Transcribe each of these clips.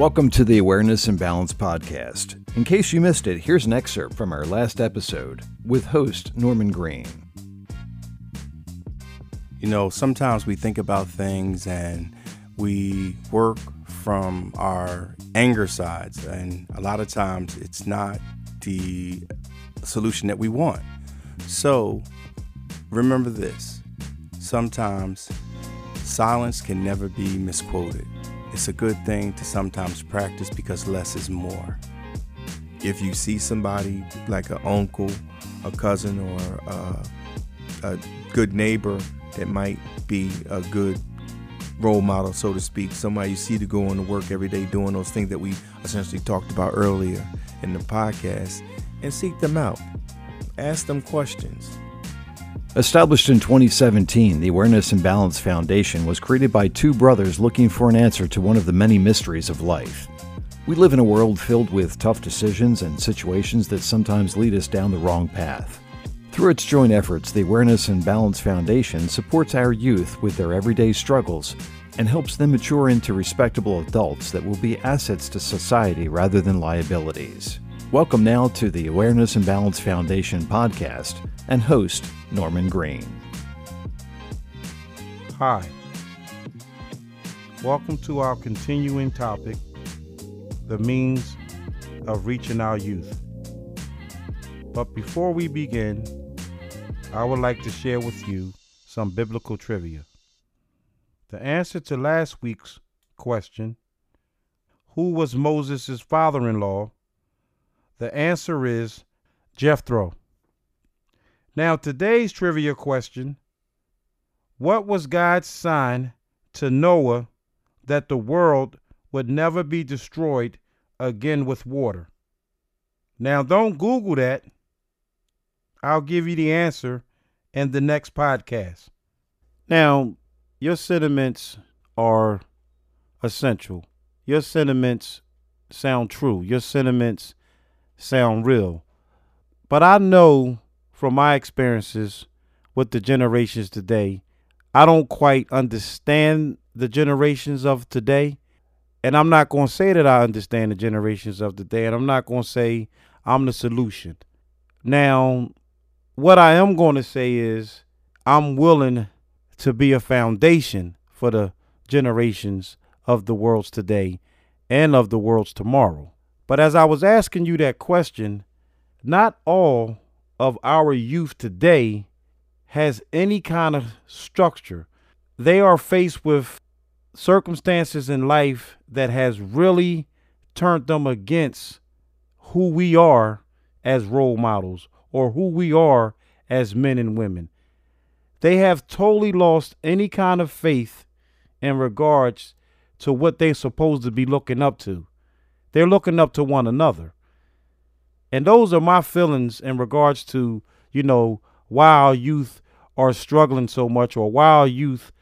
Welcome to the Awareness and Balance Podcast. In case you missed it, here's an excerpt from our last episode with host Norman Green. You know, sometimes we think about things and we work from our anger sides, and a lot of times it's not the solution that we want. So remember this sometimes silence can never be misquoted. It's a good thing to sometimes practice because less is more. If you see somebody like an uncle, a cousin, or a, a good neighbor that might be a good role model, so to speak, somebody you see to go into work every day doing those things that we essentially talked about earlier in the podcast, and seek them out. Ask them questions. Established in 2017, the Awareness and Balance Foundation was created by two brothers looking for an answer to one of the many mysteries of life. We live in a world filled with tough decisions and situations that sometimes lead us down the wrong path. Through its joint efforts, the Awareness and Balance Foundation supports our youth with their everyday struggles and helps them mature into respectable adults that will be assets to society rather than liabilities. Welcome now to the Awareness and Balance Foundation podcast and host Norman Green. Hi. Welcome to our continuing topic the means of reaching our youth. But before we begin, I would like to share with you some biblical trivia. The answer to last week's question, who was Moses' father in law? The answer is Jethro. Now, today's trivia question What was God's sign to Noah that the world would never be destroyed again with water? Now, don't Google that. I'll give you the answer in the next podcast. Now, your sentiments are essential. Your sentiments sound true. Your sentiments sound real. But I know from my experiences with the generations today, I don't quite understand the generations of today. And I'm not going to say that I understand the generations of today. And I'm not going to say I'm the solution. Now, what I am going to say is I'm willing to be a foundation for the generations of the world's today and of the world's tomorrow. But as I was asking you that question, not all of our youth today has any kind of structure. They are faced with circumstances in life that has really turned them against who we are as role models or who we are as men and women. They have totally lost any kind of faith in regards to what they're supposed to be looking up to. They're looking up to one another. And those are my feelings in regards to, you know, why our youth are struggling so much or why our youth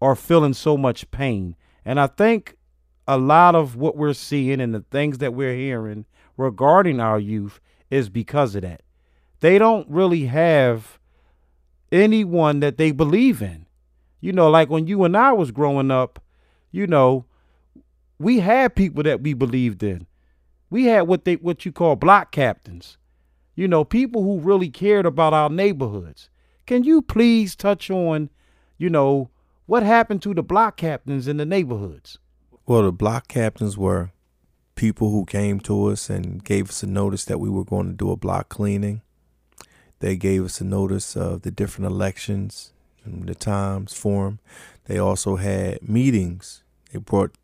are feeling so much pain. And I think a lot of what we're seeing and the things that we're hearing regarding our youth is because of that. They don't really have anyone that they believe in. You know, like when you and I was growing up, you know, we had people that we believed in. We had what they what you call block captains. You know, people who really cared about our neighborhoods. Can you please touch on, you know, what happened to the block captains in the neighborhoods? Well, the block captains were people who came to us and gave us a notice that we were going to do a block cleaning. They gave us a notice of the different elections and the times for them. They also had meetings. They brought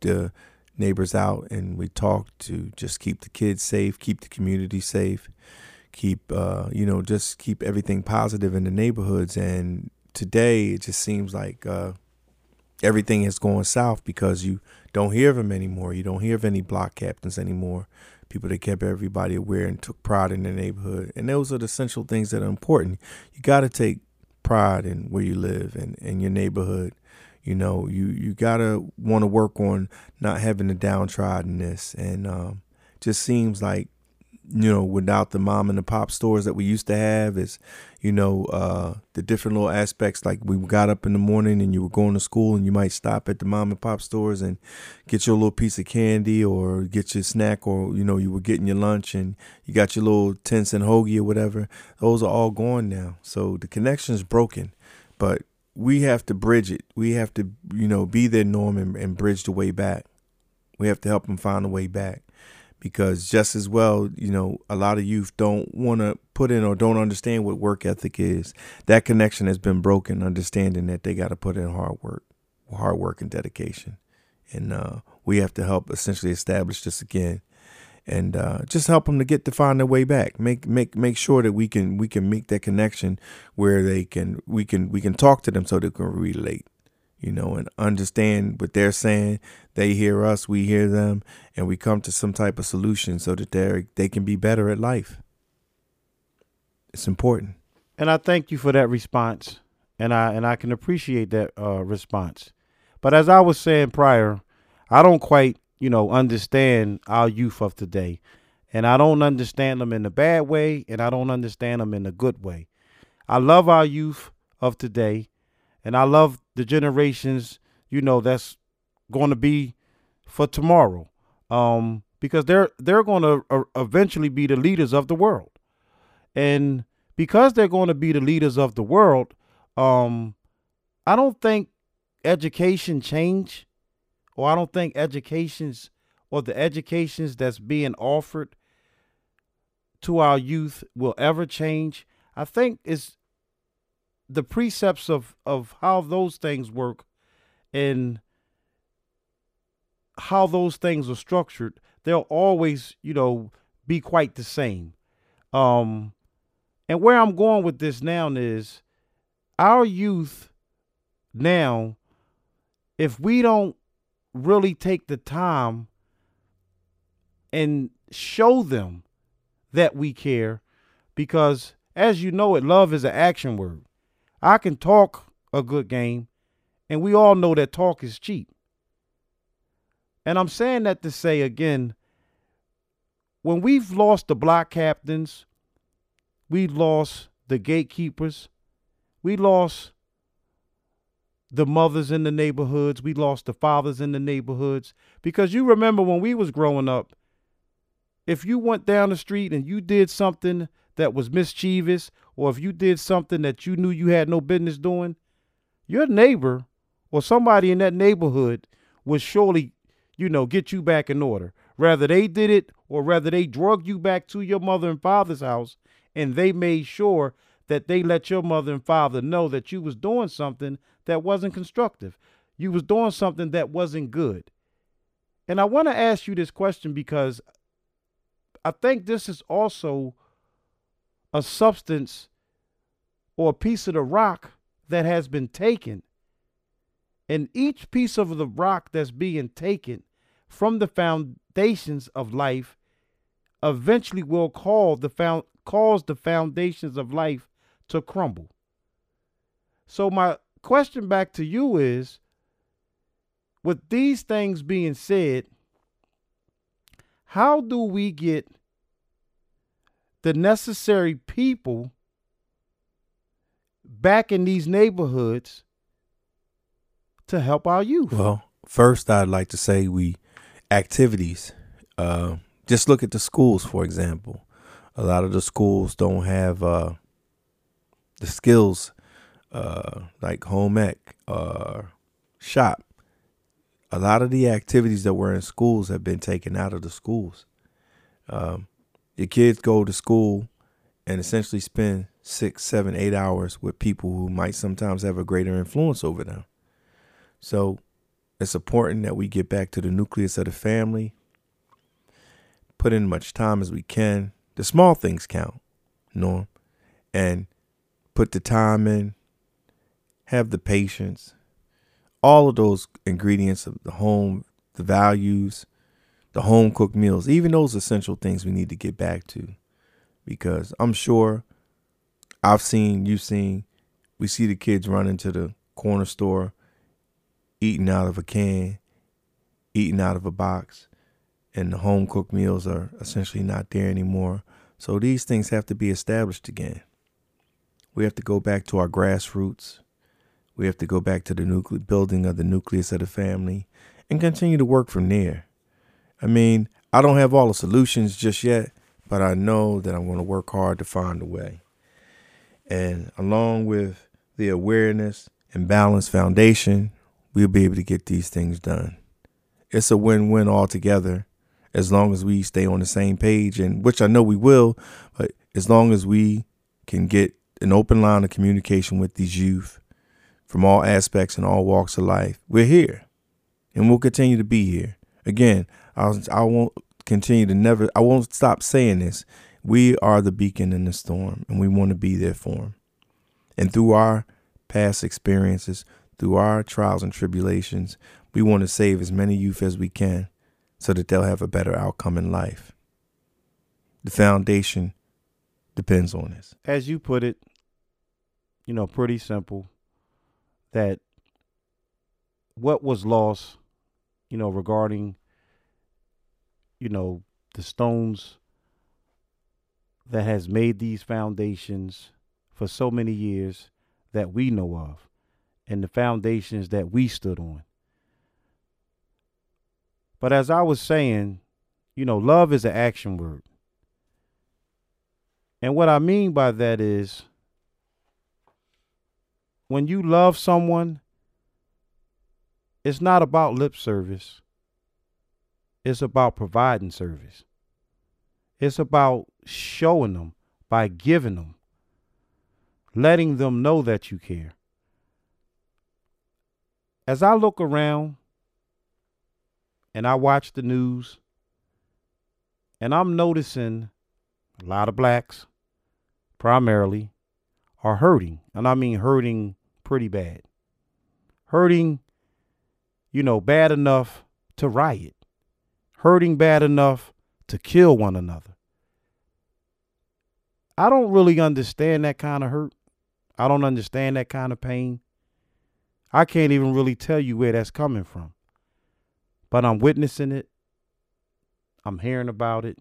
the neighbors out and we talked to just keep the kids safe, keep the community safe, keep uh, you know just keep everything positive in the neighborhoods. And today it just seems like uh, everything is going south because you don't hear of them anymore. You don't hear of any block captains anymore. People that kept everybody aware and took pride in their neighborhood. And those are the essential things that are important. You got to take pride in where you live and in your neighborhood you know, you you gotta want to work on not having the downtroddenness, and um, just seems like you know, without the mom and the pop stores that we used to have is, you know, uh, the different little aspects. Like we got up in the morning and you were going to school and you might stop at the mom and pop stores and get your little piece of candy or get your snack or, you know, you were getting your lunch and you got your little 10 cent hoagie or whatever. Those are all gone now. So the connection is broken, but we have to bridge it. We have to, you know, be their norm and, and bridge the way back. We have to help them find a way back because just as well, you know, a lot of youth don't want to put in or don't understand what work ethic is. That connection has been broken, understanding that they got to put in hard work, hard work and dedication. And uh, we have to help essentially establish this again and uh, just help them to get to find their way back. Make make make sure that we can we can make that connection where they can we can we can talk to them so they can relate you know, and understand what they're saying. They hear us, we hear them, and we come to some type of solution so that they they can be better at life. It's important. And I thank you for that response, and I and I can appreciate that uh, response. But as I was saying prior, I don't quite, you know, understand our youth of today, and I don't understand them in the bad way, and I don't understand them in the good way. I love our youth of today and I love the generations, you know, that's going to be for tomorrow, um, because they're they're going to uh, eventually be the leaders of the world, and because they're going to be the leaders of the world, um, I don't think education change, or I don't think educations or the educations that's being offered to our youth will ever change. I think it's the precepts of of how those things work and how those things are structured they'll always you know be quite the same um and where i'm going with this now is our youth now if we don't really take the time and show them that we care because as you know it love is an action word I can talk a good game, and we all know that talk is cheap. And I'm saying that to say again, when we've lost the block captains, we lost the gatekeepers, we lost the mothers in the neighborhoods, we lost the fathers in the neighborhoods. Because you remember when we was growing up, if you went down the street and you did something that was mischievous or if you did something that you knew you had no business doing, your neighbor or somebody in that neighborhood would surely, you know, get you back in order. Rather they did it or rather they drug you back to your mother and father's house and they made sure that they let your mother and father know that you was doing something that wasn't constructive. You was doing something that wasn't good. And I want to ask you this question because I think this is also a substance or a piece of the rock that has been taken. And each piece of the rock that's being taken from the foundations of life eventually will call the found, cause the foundations of life to crumble. So my question back to you is with these things being said, how do we get the necessary people back in these neighborhoods to help our youth? Well, first, I'd like to say we activities. Uh, just look at the schools, for example. A lot of the schools don't have uh, the skills uh, like home ec or shop. A lot of the activities that were in schools have been taken out of the schools. Um, your kids go to school and essentially spend six, seven, eight hours with people who might sometimes have a greater influence over them. So it's important that we get back to the nucleus of the family, put in much time as we can. The small things count, Norm, and put the time in, have the patience, all of those ingredients of the home, the values, the home cooked meals, even those essential things we need to get back to. Because I'm sure I've seen, you've seen, we see the kids run into the corner store, eating out of a can, eating out of a box. and the home cooked meals are essentially not there anymore. So these things have to be established again. We have to go back to our grassroots. We have to go back to the nucle- building of the nucleus of the family and continue to work from there. I mean, I don't have all the solutions just yet, but I know that I'm going to work hard to find a way. And along with the awareness and balance foundation, we'll be able to get these things done. It's a win win altogether as long as we stay on the same page, and which I know we will, but as long as we can get an open line of communication with these youth from all aspects and all walks of life, we're here and we'll continue to be here. Again, I'll, I won't continue to never, I won't stop saying this. We are the beacon in the storm, and we want to be there for them. And through our past experiences, through our trials and tribulations, we want to save as many youth as we can so that they'll have a better outcome in life. The foundation depends on this. As you put it, you know, pretty simple that what was lost, you know, regarding, you know, the stones that has made these foundations for so many years that we know of and the foundations that we stood on. But as I was saying, you know, love is an action word. And what I mean by that is when you love someone, it's not about lip service. It's about providing service. It's about showing them by giving them, letting them know that you care. As I look around and I watch the news, and I'm noticing a lot of blacks, primarily, are hurting. And I mean hurting pretty bad. Hurting, you know, bad enough to riot, hurting bad enough to kill one another. I don't really understand that kind of hurt. I don't understand that kind of pain. I can't even really tell you where that's coming from. But I'm witnessing it. I'm hearing about it.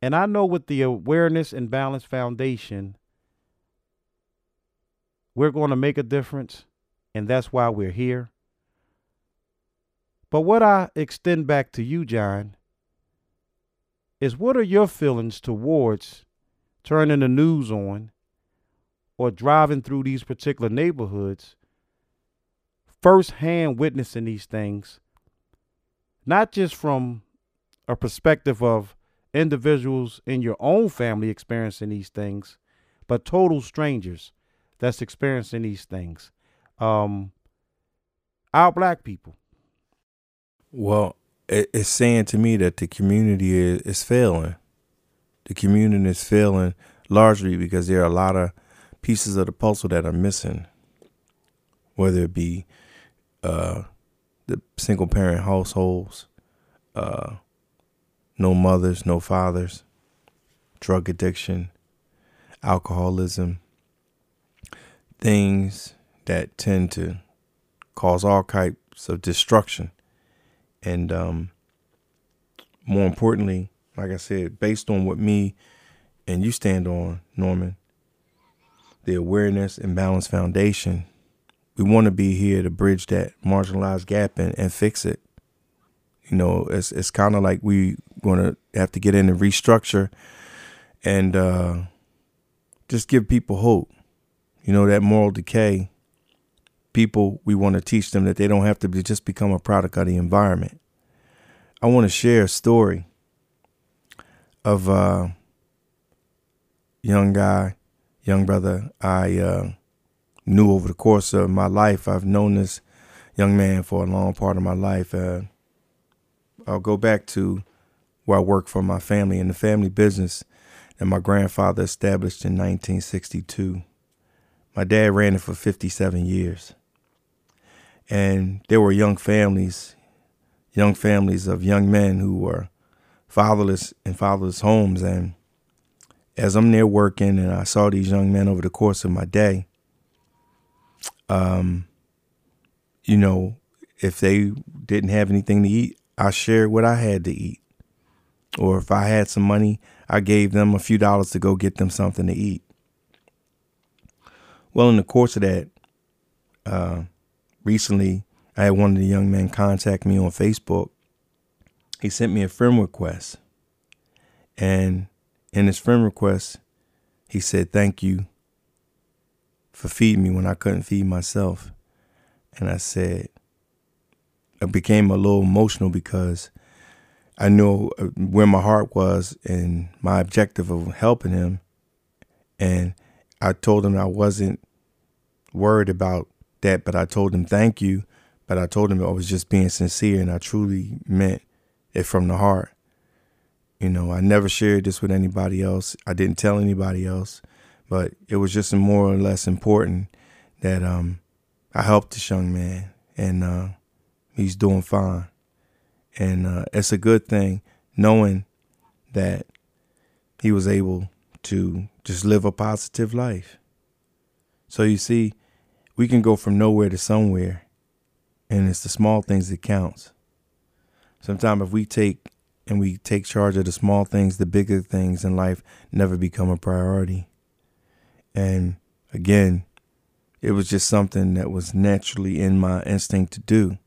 And I know with the Awareness and Balance Foundation, we're going to make a difference, and that's why we're here. But what I extend back to you, John, is what are your feelings towards turning the news on or driving through these particular neighborhoods, firsthand witnessing these things, not just from a perspective of individuals in your own family experiencing these things, but total strangers that's experiencing these things. Um, our black people. Well, it's saying to me that the community is, is failing. The community is failing largely because there are a lot of pieces of the puzzle that are missing, whether it be uh, the single parent households, uh, no mothers, no fathers, drug addiction, alcoholism, things that tend to cause all types of destruction. And um, more importantly, like I said, based on what me and you stand on, Norman, the Awareness and Balance Foundation, we want to be here to bridge that marginalized gap and, and fix it. You know, it's it's kind of like we to have to get in and restructure and uh, just give people hope. You know, that moral decay, people, we want to teach them that they don't have to be, just become a product of the environment. I want to share a story of a young guy, young brother I uh, knew over the course of my life. I've known this young man for a long part of my life. Uh, I'll go back to where I work for my family in the family business that my grandfather established in 1962. My dad ran it for 57 years. And there were young families, young families of young men who were fatherless in fatherless homes. And as I'm there working and I saw these young men over the course of my day, um, you know, if they didn't have anything to eat, I shared what I had to eat. Or if I had some money, I gave them a few dollars to go get them something to eat. Well, in the course of that, uh, recently I had one of the young men contact me on Facebook. He sent me a friend request. And in his friend request, he said, Thank you for feeding me when I couldn't feed myself. And I said, I became a little emotional because I knew uh, where my heart was and my objective of helping him. And I told him I wasn't worried about that, but I told him thank you. But I told him I was just being sincere and I truly meant it from the heart. You know, I never shared this with anybody else. I didn't tell anybody else, but it was just more or less important that um, I helped this young man and uh, he's doing fine. And uh, it's a good thing knowing that he was able to just live a positive life. So you see, we can go from nowhere to somewhere, and it's the small things that counts. Sometimes if we take and we take charge of the small things, the bigger things in life never become a priority. And again, it was just something that was naturally in my instinct to do.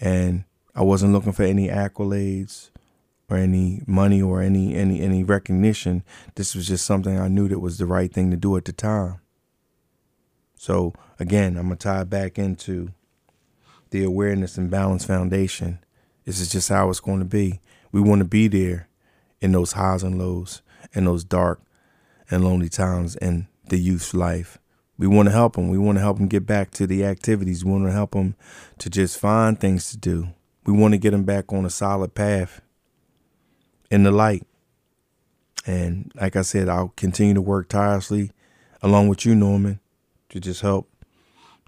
And I wasn't looking for any accolades or any money or any any any recognition. This was just something I knew that was the right thing to do at the time. So again, I'm gonna tie back into the Awareness and Balance Foundation. This is just how it's going to be. We want to be there in those highs and lows, in those dark and lonely times in the youth's life. We want to help them. We want to help them get back to the activities. We want to help them to just find things to do. We want to get them back on a solid path in the light. And like I said, I'll continue to work tirelessly along with you, Norman, to just help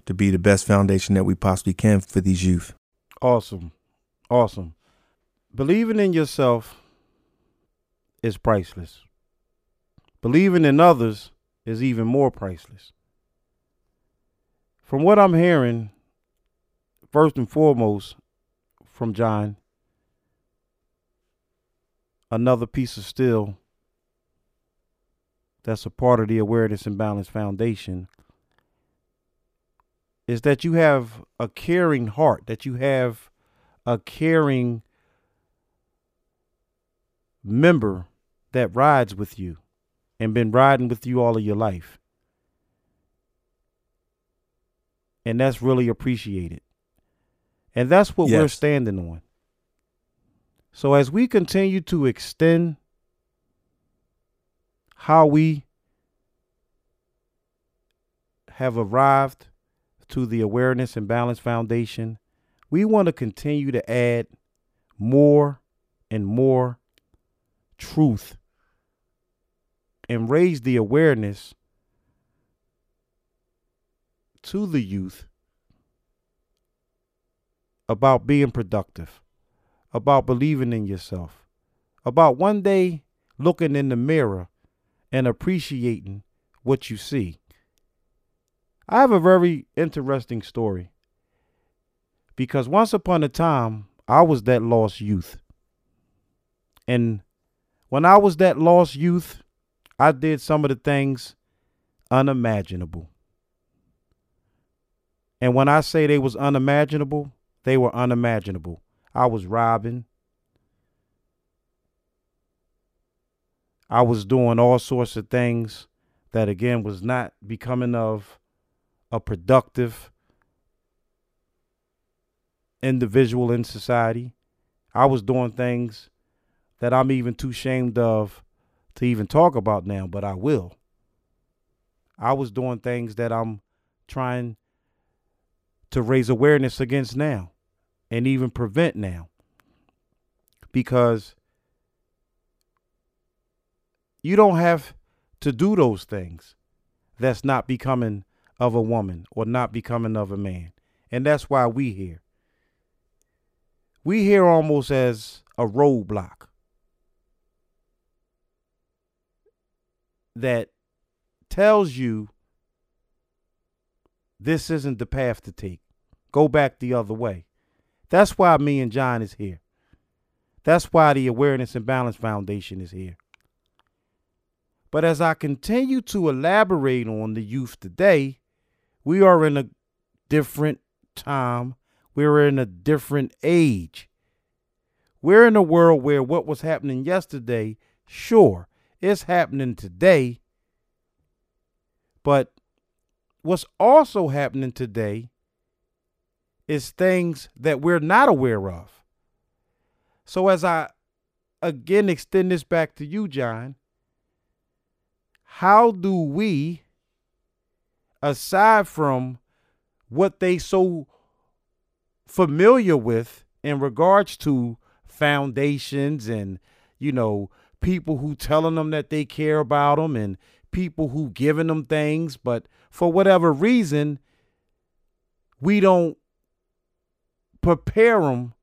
to be the best foundation that we possibly can for these youth. Awesome. Awesome. Believing in yourself is priceless. Believing in others is even more priceless. From what I'm hearing, first and foremost, from John, another piece of steel that's a part of the Awareness and Balance Foundation is that you have a caring heart, that you have a caring member that rides with you and been riding with you all of your life. And that's really appreciated. And that's what yes. we're standing on. So as we continue to extend how we have arrived to the Awareness and Balance Foundation, we want to continue to add more and more truth and raise the awareness to the youth about being productive, about believing in yourself, about one day looking in the mirror and appreciating what you see. I have a very interesting story because once upon a time, I was that lost youth. And when I was that lost youth, I did some of the things unimaginable. And when I say they was unimaginable, they were unimaginable. I was robbing. I was doing all sorts of things that again was not becoming of a productive individual in society. I was doing things that I'm even too ashamed of to even talk about now, but I will. I was doing things that I'm trying to raise awareness against now and even prevent now. Because you don't have to do those things that's not becoming of a woman or not becoming of a man. And that's why we here. We here almost as a roadblock that tells you this isn't the path to take. go back the other way. That's why me and John is here. That's why the Awareness and Balance Foundation is here. But as I continue to elaborate on the youth today, we are in a different time. We're in a different age. We're in a world where what was happening yesterday, sure, it's happening today. But what's also happening today is things that we're not aware of. So, as I again extend this back to you, John, how do we, aside from what they so familiar with in regards to foundations and you know people who telling them that they care about them and people who giving them things but for whatever reason we don't prepare them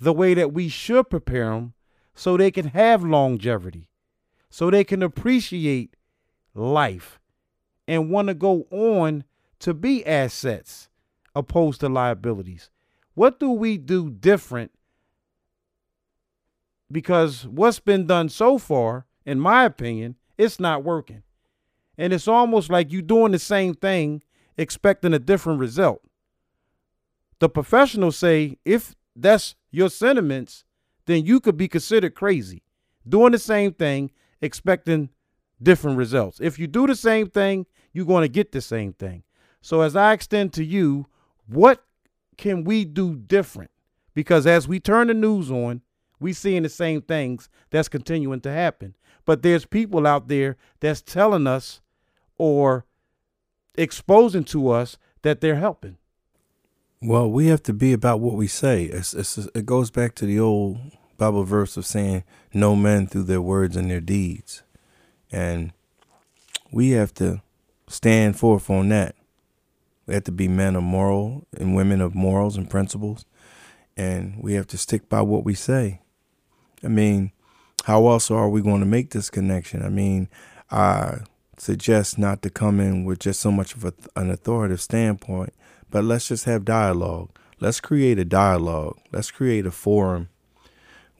the way that we should prepare them so they can have longevity so they can appreciate life and want to go on to be assets opposed to liabilities. What do we do different because what's been done so far, in my opinion, it's not working. And it's almost like you're doing the same thing, expecting a different result. The professionals say if that's your sentiments, then you could be considered crazy. Doing the same thing, expecting different results. If you do the same thing, you're going to get the same thing. So, as I extend to you, what can we do different? Because as we turn the news on, we're seeing the same things that's continuing to happen. But there's people out there that's telling us or exposing to us that they're helping. Well, we have to be about what we say. It's, it's, it goes back to the old Bible verse of saying, "Know men through their words and their deeds," and we have to stand forth on that. We have to be men of moral and women of morals and principles, and we have to stick by what we say. I mean, how else are we going to make this connection? I mean, I suggest not to come in with just so much of a, an authoritative standpoint, but let's just have dialogue. Let's create a dialogue. Let's create a forum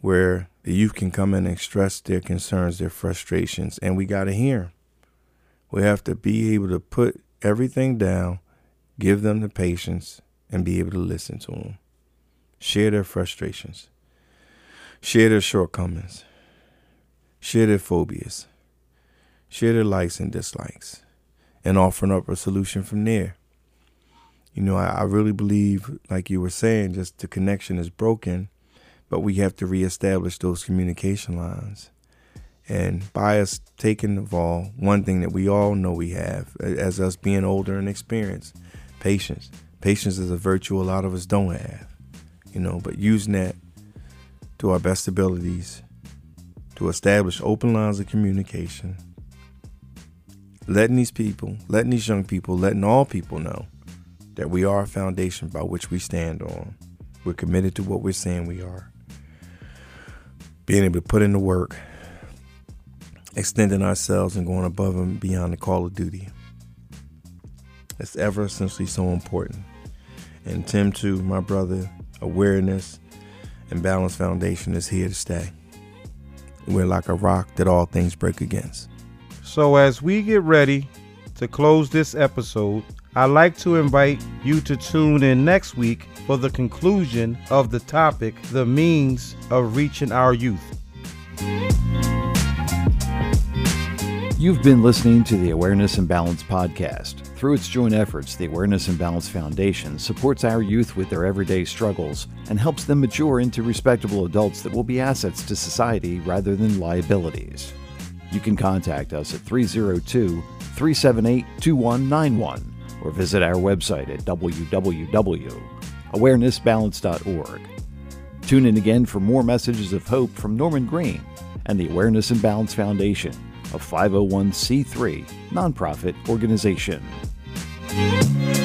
where the youth can come in and express their concerns, their frustrations, and we got to hear. We have to be able to put everything down, give them the patience, and be able to listen to them. Share their frustrations. Share their shortcomings. Share their phobias. Share their likes and dislikes. And offering up a solution from there. You know, I, I really believe, like you were saying, just the connection is broken, but we have to reestablish those communication lines. And by us taking the ball, one thing that we all know we have, as us being older and experienced, patience. Patience is a virtue a lot of us don't have, you know, but using that to our best abilities to establish open lines of communication, letting these people, letting these young people, letting all people know that we are a foundation by which we stand on. We're committed to what we're saying we are. Being able to put in the work, extending ourselves and going above and beyond the call of duty. It's ever essentially so important. And Tim, too, my brother, awareness, and Balance Foundation is here to stay. We're like a rock that all things break against. So, as we get ready to close this episode, I'd like to invite you to tune in next week for the conclusion of the topic the means of reaching our youth. You've been listening to the Awareness and Balance podcast. Through its joint efforts, the Awareness and Balance Foundation supports our youth with their everyday struggles and helps them mature into respectable adults that will be assets to society rather than liabilities. You can contact us at 302 378 2191 or visit our website at www.awarenessbalance.org. Tune in again for more messages of hope from Norman Green and the Awareness and Balance Foundation, a 501c3 nonprofit organization. Thank you.